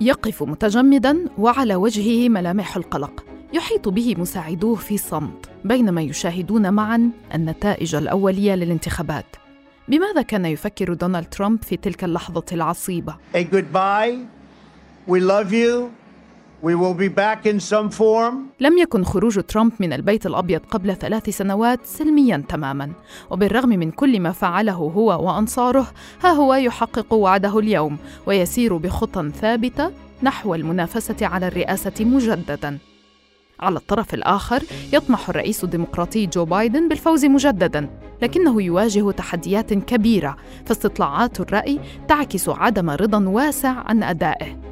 يقف متجمدا وعلى وجهه ملامح القلق يحيط به مساعدوه في صمت بينما يشاهدون معا النتائج الأولية للانتخابات بماذا كان يفكر دونالد ترامب في تلك اللحظة العصيبة A goodbye. We love you. We will be back in some form. لم يكن خروج ترامب من البيت الأبيض قبل ثلاث سنوات سلميا تماما. وبالرغم من كل ما فعله هو وأنصاره ها هو يحقق وعده اليوم ويسير بخطى ثابتة نحو المنافسة على الرئاسة مجددا. على الطرف الآخر يطمح الرئيس الديمقراطي جو بايدن بالفوز مجددا لكنه يواجه تحديات كبيرة فاستطلاعات الرأي تعكس عدم رضا واسع عن أدائه.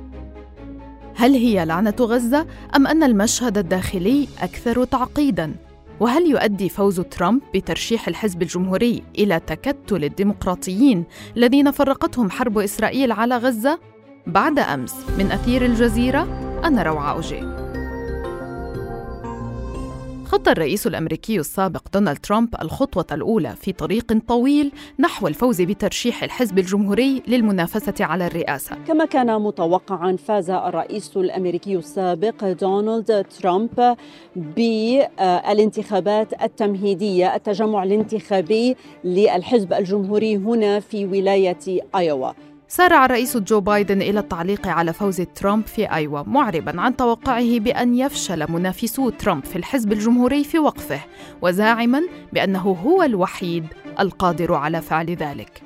هل هي لعنة غزة أم أن المشهد الداخلي أكثر تعقيداً؟ وهل يؤدي فوز ترامب بترشيح الحزب الجمهوري إلى تكتل الديمقراطيين الذين فرقتهم حرب إسرائيل على غزة؟ بعد أمس من أثير الجزيرة أنا روعة أوجي خط الرئيس الأمريكي السابق دونالد ترامب الخطوة الأولى في طريق طويل نحو الفوز بترشيح الحزب الجمهوري للمنافسة على الرئاسة. كما كان متوقعا فاز الرئيس الأمريكي السابق دونالد ترامب بالانتخابات التمهيدية التجمع الانتخابي للحزب الجمهوري هنا في ولاية إيوا. سارع الرئيس جو بايدن إلى التعليق على فوز ترامب في أيوا معربا عن توقعه بأن يفشل منافسو ترامب في الحزب الجمهوري في وقفه وزاعما بأنه هو الوحيد القادر على فعل ذلك.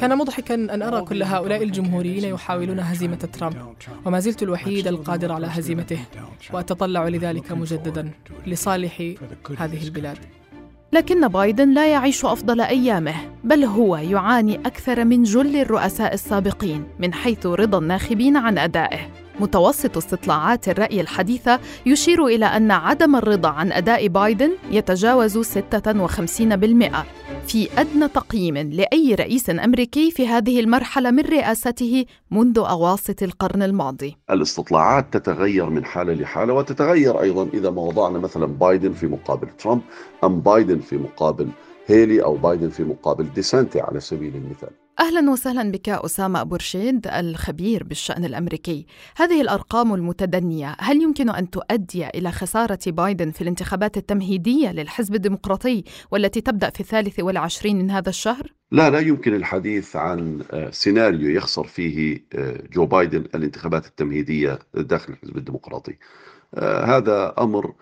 كان مضحكا أن أرى كل هؤلاء الجمهوريين يحاولون هزيمة ترامب وما زلت الوحيد القادر على هزيمته وأتطلع لذلك مجددا لصالح هذه البلاد. لكن بايدن لا يعيش أفضل أيامه بل هو يعاني أكثر من جل الرؤساء السابقين من حيث رضا الناخبين عن أدائه. متوسط استطلاعات الرأي الحديثة يشير إلى أن عدم الرضا عن أداء بايدن يتجاوز 56% في أدنى تقييم لأي رئيس أمريكي في هذه المرحلة من رئاسته منذ أواسط القرن الماضي. الاستطلاعات تتغير من حالة لحالة وتتغير أيضا إذا ما وضعنا مثلا بايدن في مقابل ترامب أم بايدن في مقابل هيلي أو بايدن في مقابل ديسانتي على سبيل المثال. أهلا وسهلا بك أسامة أبو رشيد الخبير بالشأن الأمريكي هذه الأرقام المتدنية هل يمكن أن تؤدي إلى خسارة بايدن في الانتخابات التمهيدية للحزب الديمقراطي والتي تبدأ في الثالث والعشرين من هذا الشهر؟ لا لا يمكن الحديث عن سيناريو يخسر فيه جو بايدن الانتخابات التمهيدية داخل الحزب الديمقراطي هذا أمر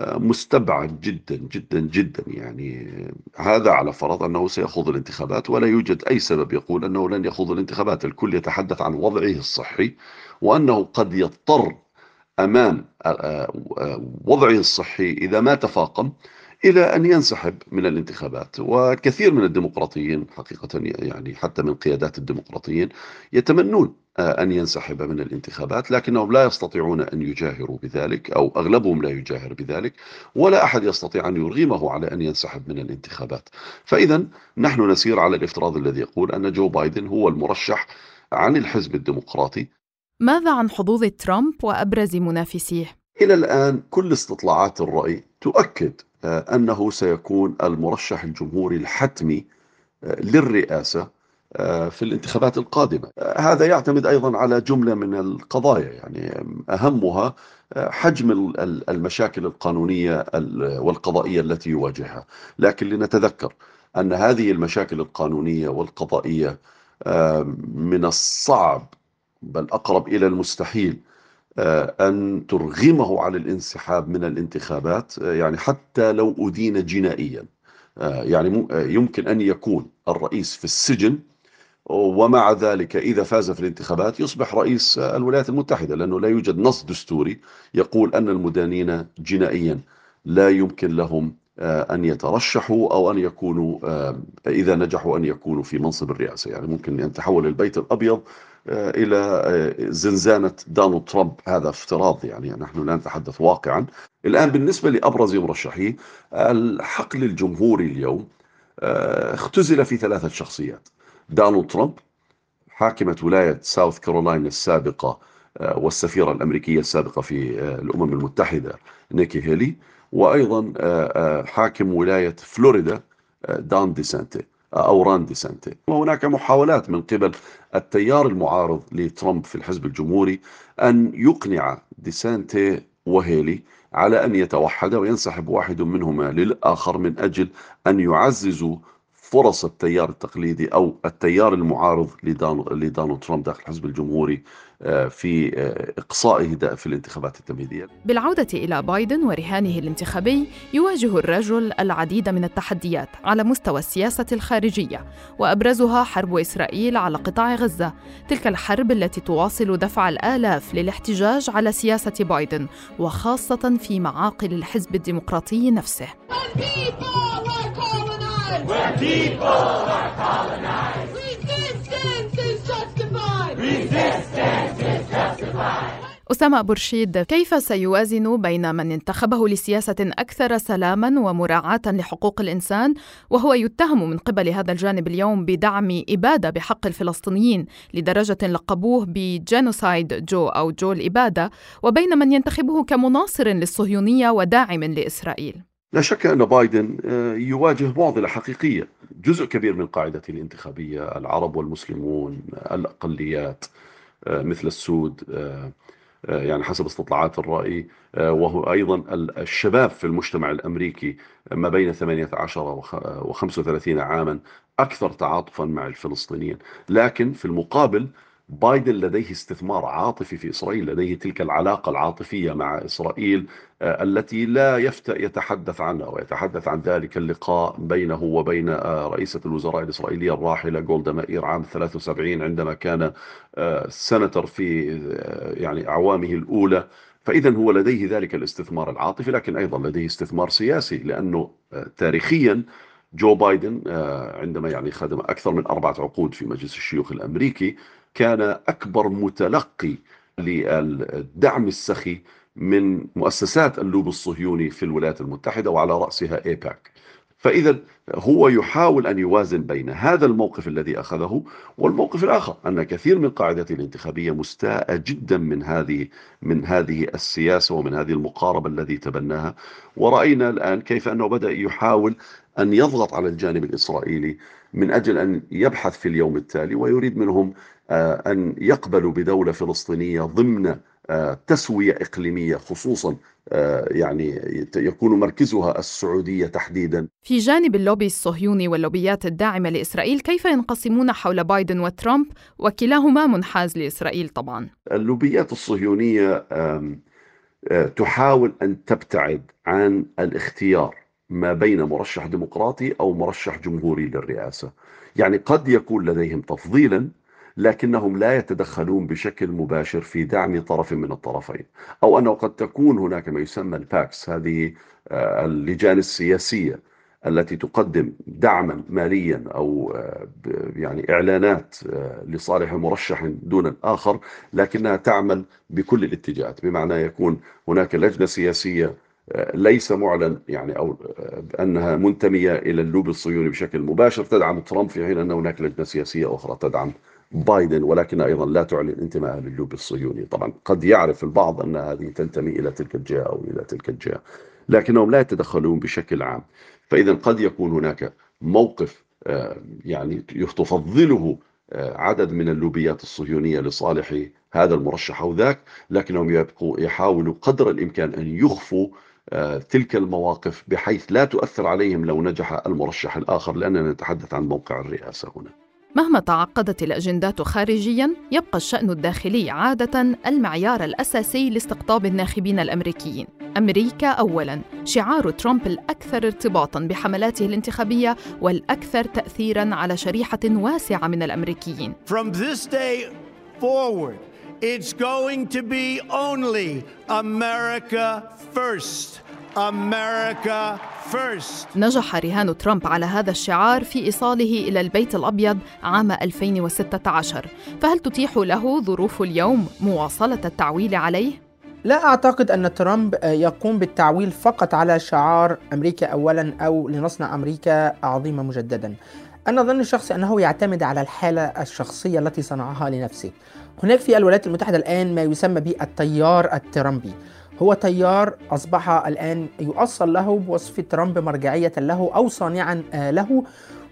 مستبعد جدا جدا جدا. يعني هذا على فرض أنه سيخوض الانتخابات ولا يوجد أي سبب يقول أنه لن يخوض الانتخابات، الكل يتحدث عن وضعه الصحي وأنه قد يضطر أمام وضعه الصحي إذا ما تفاقم إلى أن ينسحب من الانتخابات. وكثير من الديمقراطيين حقيقة يعني حتى من قيادات الديمقراطيين يتمنون أن ينسحب من الانتخابات لكنهم لا يستطيعون أن يجاهروا بذلك أو أغلبهم لا يجاهر بذلك ولا أحد يستطيع أن يرغمه على أن ينسحب من الانتخابات. فإذا نحن نسير على الافتراض الذي يقول أن جو بايدن هو المرشح عن الحزب الديمقراطي. ماذا عن حظوظ ترامب وأبرز منافسيه؟ إلى الآن كل استطلاعات الرأي تؤكد أنه سيكون المرشح الجمهوري الحتمي للرئاسة في الانتخابات القادمة. هذا يعتمد أيضا على جملة من القضايا يعني أهمها حجم المشاكل القانونية والقضائية التي يواجهها، لكن لنتذكر أن هذه المشاكل القانونية والقضائية من الصعب بل أقرب إلى المستحيل أن ترغمه على الانسحاب من الانتخابات يعني حتى لو أدين جنائيا يعني يمكن أن يكون الرئيس في السجن ومع ذلك إذا فاز في الانتخابات يصبح رئيس الولايات المتحدة لأنه لا يوجد نص دستوري يقول أن المدانين جنائيا. لا يمكن لهم أن يترشحوا أو أن يكونوا إذا نجحوا أن يكونوا في منصب الرئاسة. يعني ممكن أن تحول البيت الأبيض إلى زنزانة دونالد ترامب. هذا افتراض يعني نحن لا نتحدث واقعا. الآن بالنسبة لأبرز مرشحيه الحقل الجمهوري اليوم اختزل في ثلاثة شخصيات. دونالد ترامب حاكمة ولاية ساوث كارولاينا السابقة والسفيرة الأمريكية السابقة في الأمم المتحدة نيكي هيلي وأيضا حاكم ولاية فلوريدا دان ديسانتيس أو رون ديسانتيس وهناك محاولات من قبل التيار المعارض لترامب في الحزب الجمهوري أن يقنع ديسانتي وهيلي على أن يتوحد وينسحب واحد منهما للآخر من أجل أن يعززوا فرص التيار التقليدي أو التيار المعارض لدونالد ترامب داخل الحزب الجمهوري آه، في آه، إقصائه في الانتخابات التمهيدية. بالعودة إلى بايدن ورهانه الانتخابي يواجه الرجل العديد من التحديات على مستوى السياسة الخارجية وأبرزها حرب إسرائيل على قطاع غزة تلك الحرب التي تواصل دفع الآلاف للاحتجاج على سياسة بايدن وخاصة في معاقل الحزب الديمقراطي نفسه. Where people are colonized. Resistance is justified. Resistance is justified. أسامة أبو رشيد كيف سيوازن بين من انتخبه لسياسة أكثر سلاما ومراعاة لحقوق الإنسان وهو يتهم من قبل هذا الجانب اليوم بدعم إبادة بحق الفلسطينيين لدرجة لقبوه بجينوسايد جو أو جو الإبادة وبين من ينتخبه كمناصر للصهيونية وداعم لإسرائيل لا شك أن بايدن آه، يواجه معضلة حقيقية جزء كبير من قاعدته الانتخابية العرب والمسلمون الأقليات آه، مثل السود آه، يعني حسب استطلاعات الرأي وهو أيضا الشباب في المجتمع الأمريكي ما بين 18 و 35 عاما أكثر تعاطفا مع الفلسطينيين. لكن في المقابل بايدن لديه استثمار عاطفي في إسرائيل لديه تلك العلاقة العاطفية مع إسرائيل آه، التي لا يتحدث عنها ويتحدث عن ذلك اللقاء بينه وبين آه، رئيسة الوزراء الإسرائيلية الراحلة جولدا مائير عام 73 عندما كان آه، سنتر في يعني أعوامه الأولى. فإذا هو لديه ذلك الاستثمار العاطفي لكن أيضا لديه استثمار سياسي لأنه تاريخيا جو بايدن عندما يعني خدم أكثر من أربعة عقود في مجلس الشيوخ الأمريكي كان أكبر متلقي للدعم السخي من مؤسسات اللوبي الصهيوني في الولايات المتحدة وعلى رأسها إيباك فإذا هو يحاول أن يوازن بين هذا الموقف الذي أخذه والموقف الآخر أن كثير من قاعدته الانتخابية مستاءة جدا من هذه من هذه السياسة ومن هذه المقاربة الذي تبناها. ورأينا الآن كيف أنه بدأ يحاول أن يضغط على الجانب الإسرائيلي من أجل أن يبحث في اليوم التالي ويريد منهم أن يقبلوا بدولة فلسطينية ضمن آه، تسوية إقليمية خصوصا آه، يعني يكون مركزها السعودية تحديدا. في جانب اللوبي الصهيوني واللوبيات الداعمة لإسرائيل كيف ينقسمون حول بايدن وترامب؟ وكلاهما منحاز لإسرائيل طبعا. اللوبيات الصهيونية تحاول أن تبتعد عن الاختيار ما بين مرشح ديمقراطي أو مرشح جمهوري للرئاسة. يعني قد يكون لديهم تفضيلا لكنهم لا يتدخلون بشكل مباشر في دعم طرف من الطرفين. أو أنه قد تكون هناك ما يسمى ال PACs هذه آه، اللجان السياسية التي تقدم دعما ماليا أو آه، يعني إعلانات آه، لصالح مرشح دون الآخر لكنها تعمل بكل الاتجاهات. بمعنى يكون هناك لجنة سياسية ليس معلن يعني أو أنها منتمية إلى اللوب الصهيوني بشكل مباشر تدعم ترامب في حين أن هناك لجنة سياسية أخرى تدعم بايدن ولكن أيضا لا تعلن انتمائها للوب الصهيوني. طبعا قد يعرف البعض أن هذه تنتمي إلى تلك الجهة أو إلى تلك الجهة لكنهم لا يتدخلون بشكل عام. فاذا قد يكون هناك موقف آه، يعني تفضله آه، عدد من اللوبيات الصهيونية لصالح هذا المرشح أو ذاك لكنهم يبقوا يحاولوا قدر الإمكان أن يخفوا آه، تلك المواقف بحيث لا تؤثر عليهم لو نجح المرشح الآخر لأننا نتحدث عن موقع الرئاسة هنا. مهما تعقدت الأجندات خارجيا يبقى الشأن الداخلي عادة المعيار الأساسي لاستقطاب الناخبين الأمريكيين. أمريكا أولاً. شعار ترامب الأكثر ارتباطاً بحملاته الانتخابية والأكثر تأثيراً على شريحة واسعة من الأمريكيين. From this day forward, It's going to be only America first. America first. نجح رهان ترامب على هذا الشعار في إيصاله إلى البيت الأبيض عام 2016 فهل تتيح له ظروف اليوم مواصلة التعويل عليه؟ لا أعتقد أن ترامب يقوم بالتعويل فقط على شعار أمريكا أولا أو لنصنع أمريكا عظيمة مجددا أنا ظن الشخصي أنه يعتمد على الحالة الشخصية التي صنعها لنفسه هناك في الولايات المتحدة الآن ما يسمى بالتيار الترامبي هو تيار أصبح الآن يؤصل له بوصف ترامب مرجعية له أو صانعا آه، له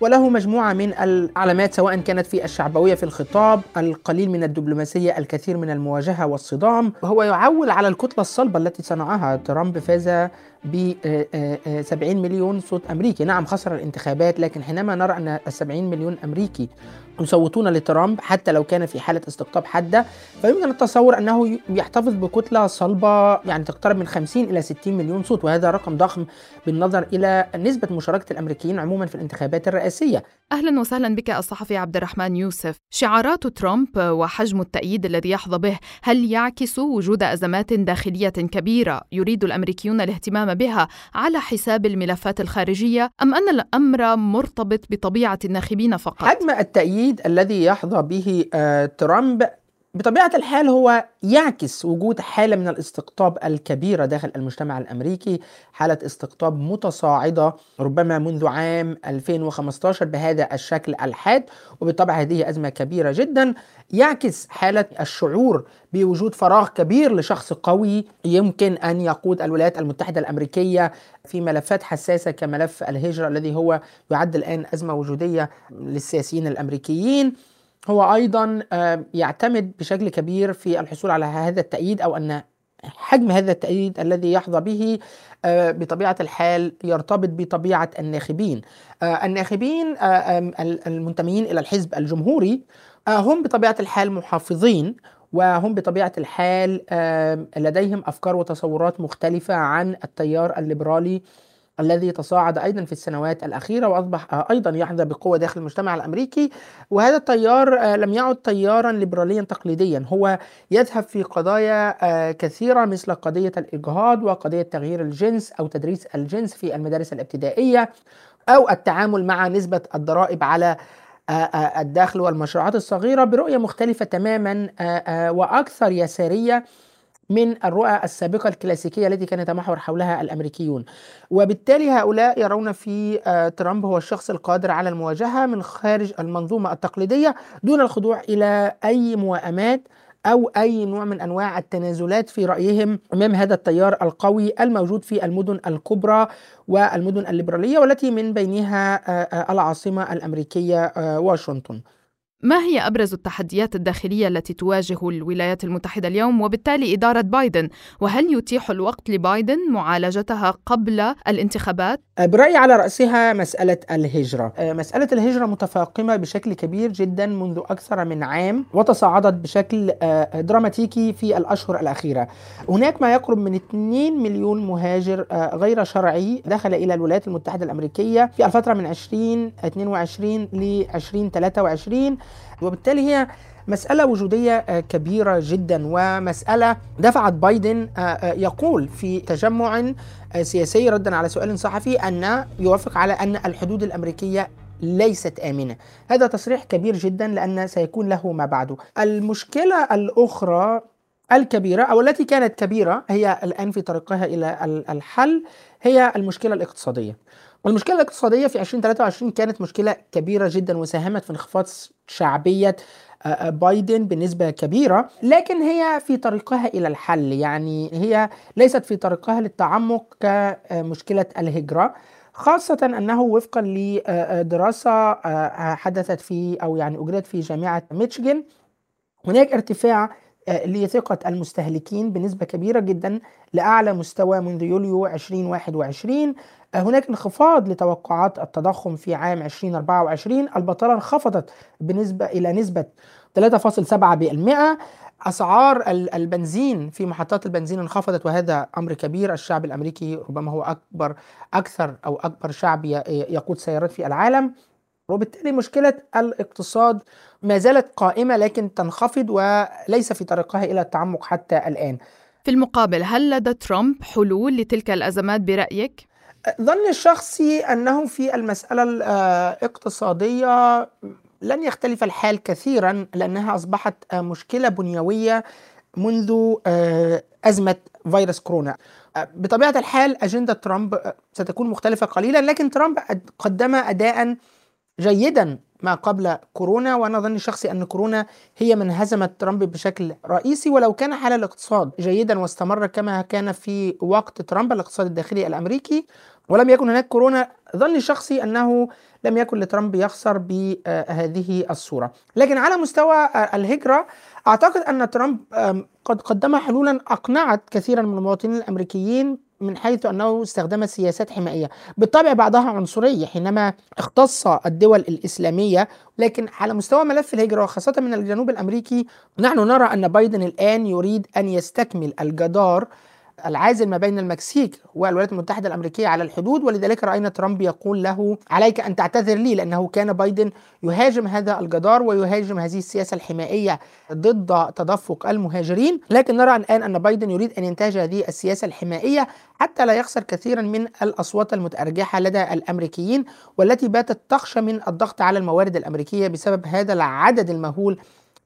وله مجموعة من العلامات سواء كانت في الشعبوية في الخطاب القليل من الدبلوماسية الكثير من المواجهة والصدام. وهو يعول على الكتلة الصلبة التي صنعها ترامب فاز ب 70 مليون صوت أمريكي. نعم خسر الانتخابات لكن حينما نرى أن 70 مليون أمريكي يصوتون لترامب حتى لو كان في حالة استقطاب حادة فيمكن التصور أنه يحتفظ بكتلة صلبة يعني تقترب من 50 إلى 60 مليون صوت وهذا رقم ضخم بالنظر إلى نسبة مشاركة الأمريكيين عموما في الانتخابات الرئاسية أهلا وسهلا بك الصحفي عبد الرحمن يوسف شعارات ترامب وحجم التأييد الذي يحظى به هل يعكس وجود أزمات داخلية كبيرة يريد الأمريكيون الاهتمام بها على حساب الملفات الخارجية أم أن الأمر مرتبط بطبيعة الناخبين فقط؟ حجم التأييد الذي يحظى به آه، ترامب. بطبيعة الحال هو يعكس وجود حالة من الاستقطاب الكبيرة داخل المجتمع الأمريكي حالة استقطاب متصاعدة ربما منذ عام 2015 بهذا الشكل الحاد وبالطبع هذه أزمة كبيرة جدا يعكس حالة الشعور بوجود فراغ كبير لشخص قوي يمكن أن يقود الولايات المتحدة الأمريكية في ملفات حساسة كملف الهجرة الذي هو يعد الآن أزمة وجودية للسياسيين الأمريكيين. هو أيضا آه، يعتمد بشكل كبير في الحصول على هذا التأييد أو أن حجم هذا التأييد الذي يحظى به آه، بطبيعة الحال يرتبط بطبيعة الناخبين. آه، الناخبين المنتمين إلى الحزب الجمهوري هم بطبيعة الحال محافظين وهم بطبيعة الحال لديهم أفكار وتصورات مختلفة عن التيار الليبرالي الذي تصاعد أيضا في السنوات الأخيرة وأصبح أيضا يحظى بقوة داخل المجتمع الأمريكي. وهذا التيار آه، لم يعد تيارا ليبراليا تقليديا. هو يذهب في قضايا آه، كثيرة مثل قضية الإجهاض وقضية تغيير الجنس أو تدريس الجنس في المدارس الابتدائية أو التعامل مع نسبة الضرائب على آه، الداخل والمشروعات الصغيرة برؤية مختلفة تماما وأكثر يسارية. من الرؤى السابقة الكلاسيكية التي كان يتمحور حولها الأمريكيون. وبالتالي هؤلاء يرون في آه، ترامب هو الشخص القادر على المواجهة من خارج المنظومة التقليدية دون الخضوع إلى أي موائمات أو أي نوع من أنواع التنازلات في رأيهم أمام هذا التيار القوي الموجود في المدن الكبرى والمدن الليبرالية والتي من بينها آه، آه، العاصمة الأمريكية واشنطن. ما هي أبرز التحديات الداخلية التي تواجه الولايات المتحدة اليوم وبالتالي إدارة بايدن؟ وهل يتيح الوقت لبايدن معالجتها قبل الانتخابات؟ برأيي على رأسها مسألة الهجرة. آه، مسألة الهجرة متفاقمة بشكل كبير جدا منذ أكثر من عام وتصاعدت بشكل آه، دراماتيكي في الأشهر الأخيرة. هناك ما يقرب من 2 مليون مهاجر غير شرعي دخل إلى الولايات المتحدة الأمريكية في الفترة من 2022 ل 2023 وبالتالي هي مسألة وجودية آه، كبيرة جدا ومسألة دفعت بايدن آه، آه، يقول في تجمع سياسي ردا على سؤال صحفي أن يوافق على أن الحدود الأمريكية ليست آمنة. هذا تصريح كبير جدا لأن سيكون له ما بعده. المشكلة الأخرى الكبيرة أو التي كانت كبيرة هي الآن في طريقها إلى الحل هي المشكلة الاقتصادية. والمشكلة الاقتصادية في 2023 كانت مشكلة كبيرة جدا وساهمت في انخفاض شعبية آه، آه، بايدن بنسبة كبيرة لكن هي في طريقها إلى الحل. يعني هي ليست في طريقها للتعمق كمشكلة الهجرة خاصة أنه وفقا لدراسة آه، حدثت في أو يعني أجريت في جامعة ميشيغان هناك ارتفاع لثقة المستهلكين بنسبة كبيرة جدا لأعلى مستوى منذ يوليو 2021 هناك انخفاض لتوقعات التضخم في عام 2024 البطالة انخفضت بنسبة إلى نسبة 3.7% أسعار البنزين في محطات البنزين انخفضت وهذا أمر كبير. الشعب الأمريكي ربما هو أكبر أكثر أو أكبر شعب يقود سيارات في العالم. وبالتالي مشكلة الاقتصاد ما زالت قائمة لكن تنخفض وليس في طريقها إلى التعمق حتى الآن. في المقابل هل لدى ترامب حلول لتلك الأزمات برأيك؟ ظني الشخصي أنه في المسألة الاقتصادية لن يختلف الحال كثيرا لأنها أصبحت مشكلة بنيوية منذ آه، أزمة فيروس كورونا. بطبيعة الحال أجندة ترامب ستكون مختلفة قليلا لكن ترامب قدم أداء جيدا ما قبل كورونا وأنا ظني الشخصي أن كورونا هي من هزمت ترامب بشكل رئيسي ولو كان حال الاقتصاد جيدا واستمر كما كان في وقت ترامب الاقتصاد الداخلي الأمريكي. ولم يكن هناك كورونا ظني الشخصي أنه لم يكن لترامب يخسر بهذه الصورة. لكن على مستوى الهجرة أعتقد أن ترامب قد قدم حلولا أقنعت كثيرا من المواطنين الأمريكيين من حيث أنه استخدم سياسات حمائية بالطبع بعضها عنصرية حينما اختص الدول الإسلامية لكن على مستوى ملف الهجرة وخاصة من الجنوب الأمريكي نحن نرى أن بايدن الآن يريد أن يستكمل الجدار العازل ما بين المكسيك والولايات المتحدة الأمريكية على الحدود ولذلك رأينا ترامب يقول له عليك أن تعتذر لي لأنه كان بايدن يهاجم هذا الجدار ويهاجم هذه السياسة الحمائية ضد تدفق المهاجرين. لكن نرى الآن أن بايدن يريد أن ينتهج هذه السياسة الحمائية حتى لا يخسر كثيرا من الأصوات المتأرجحة لدى الأمريكيين والتي باتت تخشى من الضغط على الموارد الأمريكية بسبب هذا العدد المهول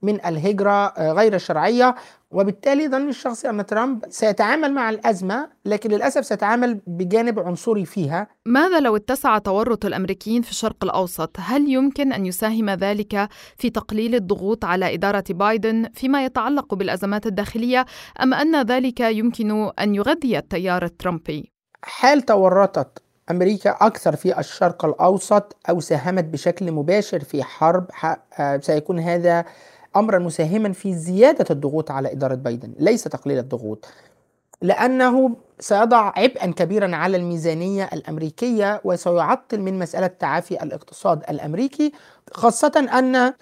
من الهجرة غير الشرعية وبالتالي ظني الشخصي أن ترامب سيتعامل مع الأزمة لكن للأسف سيتعامل بجانب عنصري فيها ماذا لو اتسع تورط الأمريكيين في الشرق الأوسط؟ هل يمكن أن يساهم ذلك في تقليل الضغوط على إدارة بايدن فيما يتعلق بالأزمات الداخلية أم أن ذلك يمكن أن يغذي التيار الترامبي؟ حال تورطت أمريكا أكثر في الشرق الأوسط أو ساهمت بشكل مباشر في حرب سيكون هذا امرا مساهما في زيادة الضغوط على إدارة بايدن ليس تقليل الضغوط لأنه سيضع عبئا كبيرا على الميزانية الأمريكية وسيعطل من مسألة تعافي الاقتصاد الأمريكي خاصة أن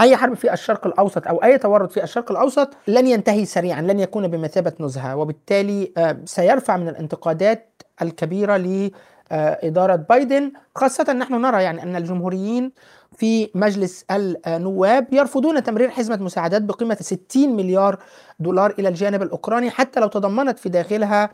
أي حرب في الشرق الأوسط أو أي تورط في الشرق الأوسط لن ينتهي سريعا لن يكون بمثابة نزهة وبالتالي سيرفع من الانتقادات الكبيرة لإدارة بايدن خاصة نحن نرى يعني أن الجمهوريين في مجلس النواب يرفضون تمرير حزمة مساعدات بقيمة 60 مليار دولار إلى الجانب الأوكراني حتى لو تضمنت في داخلها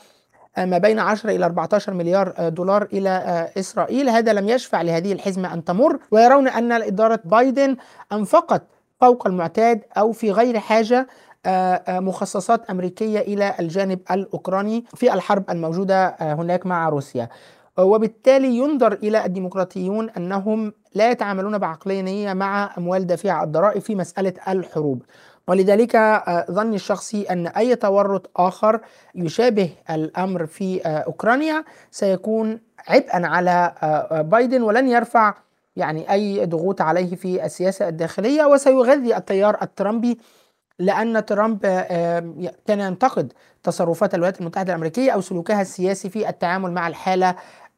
ما بين 10 إلى 14 مليار دولار إلى إسرائيل. هذا لم يشفع لهذه الحزمة أن تمر ويرون أن إدارة بايدن أنفقت فوق المعتاد أو في غير حاجة مخصصات أمريكية إلى الجانب الأوكراني في الحرب الموجودة هناك مع روسيا. وبالتالي ينظر إلى الديمقراطيون أنهم لا يتعاملون بعقلانية مع أموال دافعة الضرائب في مسألة الحروب. ولذلك ظني الشخصي أن أي تورط آخر يشابه الأمر في أوكرانيا سيكون عبئا على بايدن ولن يرفع يعني أي ضغوط عليه في السياسة الداخلية وسيغذي التيار الترامبي لأن ترامب كان ينتقد تصرفات الولايات المتحدة الأمريكية أو سلوكها السياسي في التعامل مع الحالة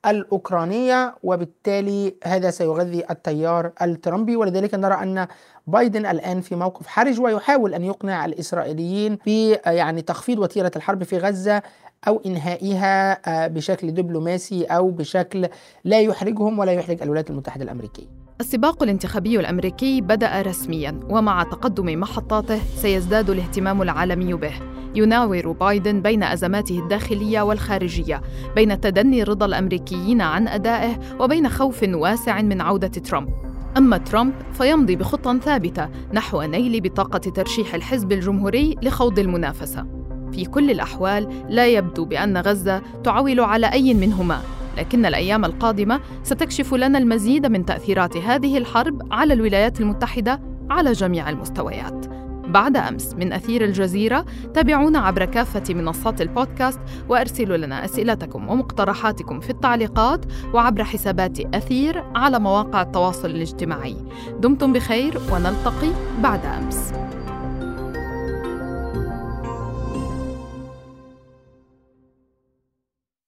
الأوكرانية وبالتالي هذا سيغذي التيار الترامبي. ولذلك نرى أن بايدن الآن في موقف حرج ويحاول أن يقنع الإسرائيليين في يعني تخفيض وتيرة الحرب في غزة أو إنهائها بشكل دبلوماسي أو بشكل لا يحرجهم ولا يحرج الولايات المتحدة الأمريكية. السباق الانتخابي الأمريكي بدأ رسميا ومع تقدم محطاته سيزداد الاهتمام العالمي به. يناور بايدن بين أزماته الداخلية والخارجية بين تدني رضا الأمريكيين عن أدائه وبين خوف واسع من عودة ترامب. أما ترامب فيمضي بخطى ثابتة نحو نيل بطاقة ترشيح الحزب الجمهوري لخوض المنافسة. في كل الأحوال لا يبدو بأن غزة تعول على أي منهما. لكن الأيام القادمة ستكشف لنا المزيد من تأثيرات هذه الحرب على الولايات المتحدة على جميع المستويات. بعد أمس من أثير الجزيرة تابعونا عبر كافة منصات البودكاست وأرسلوا لنا أسئلتكم ومقترحاتكم في التعليقات وعبر حسابات أثير على مواقع التواصل الاجتماعي. دمتم بخير ونلتقي بعد أمس.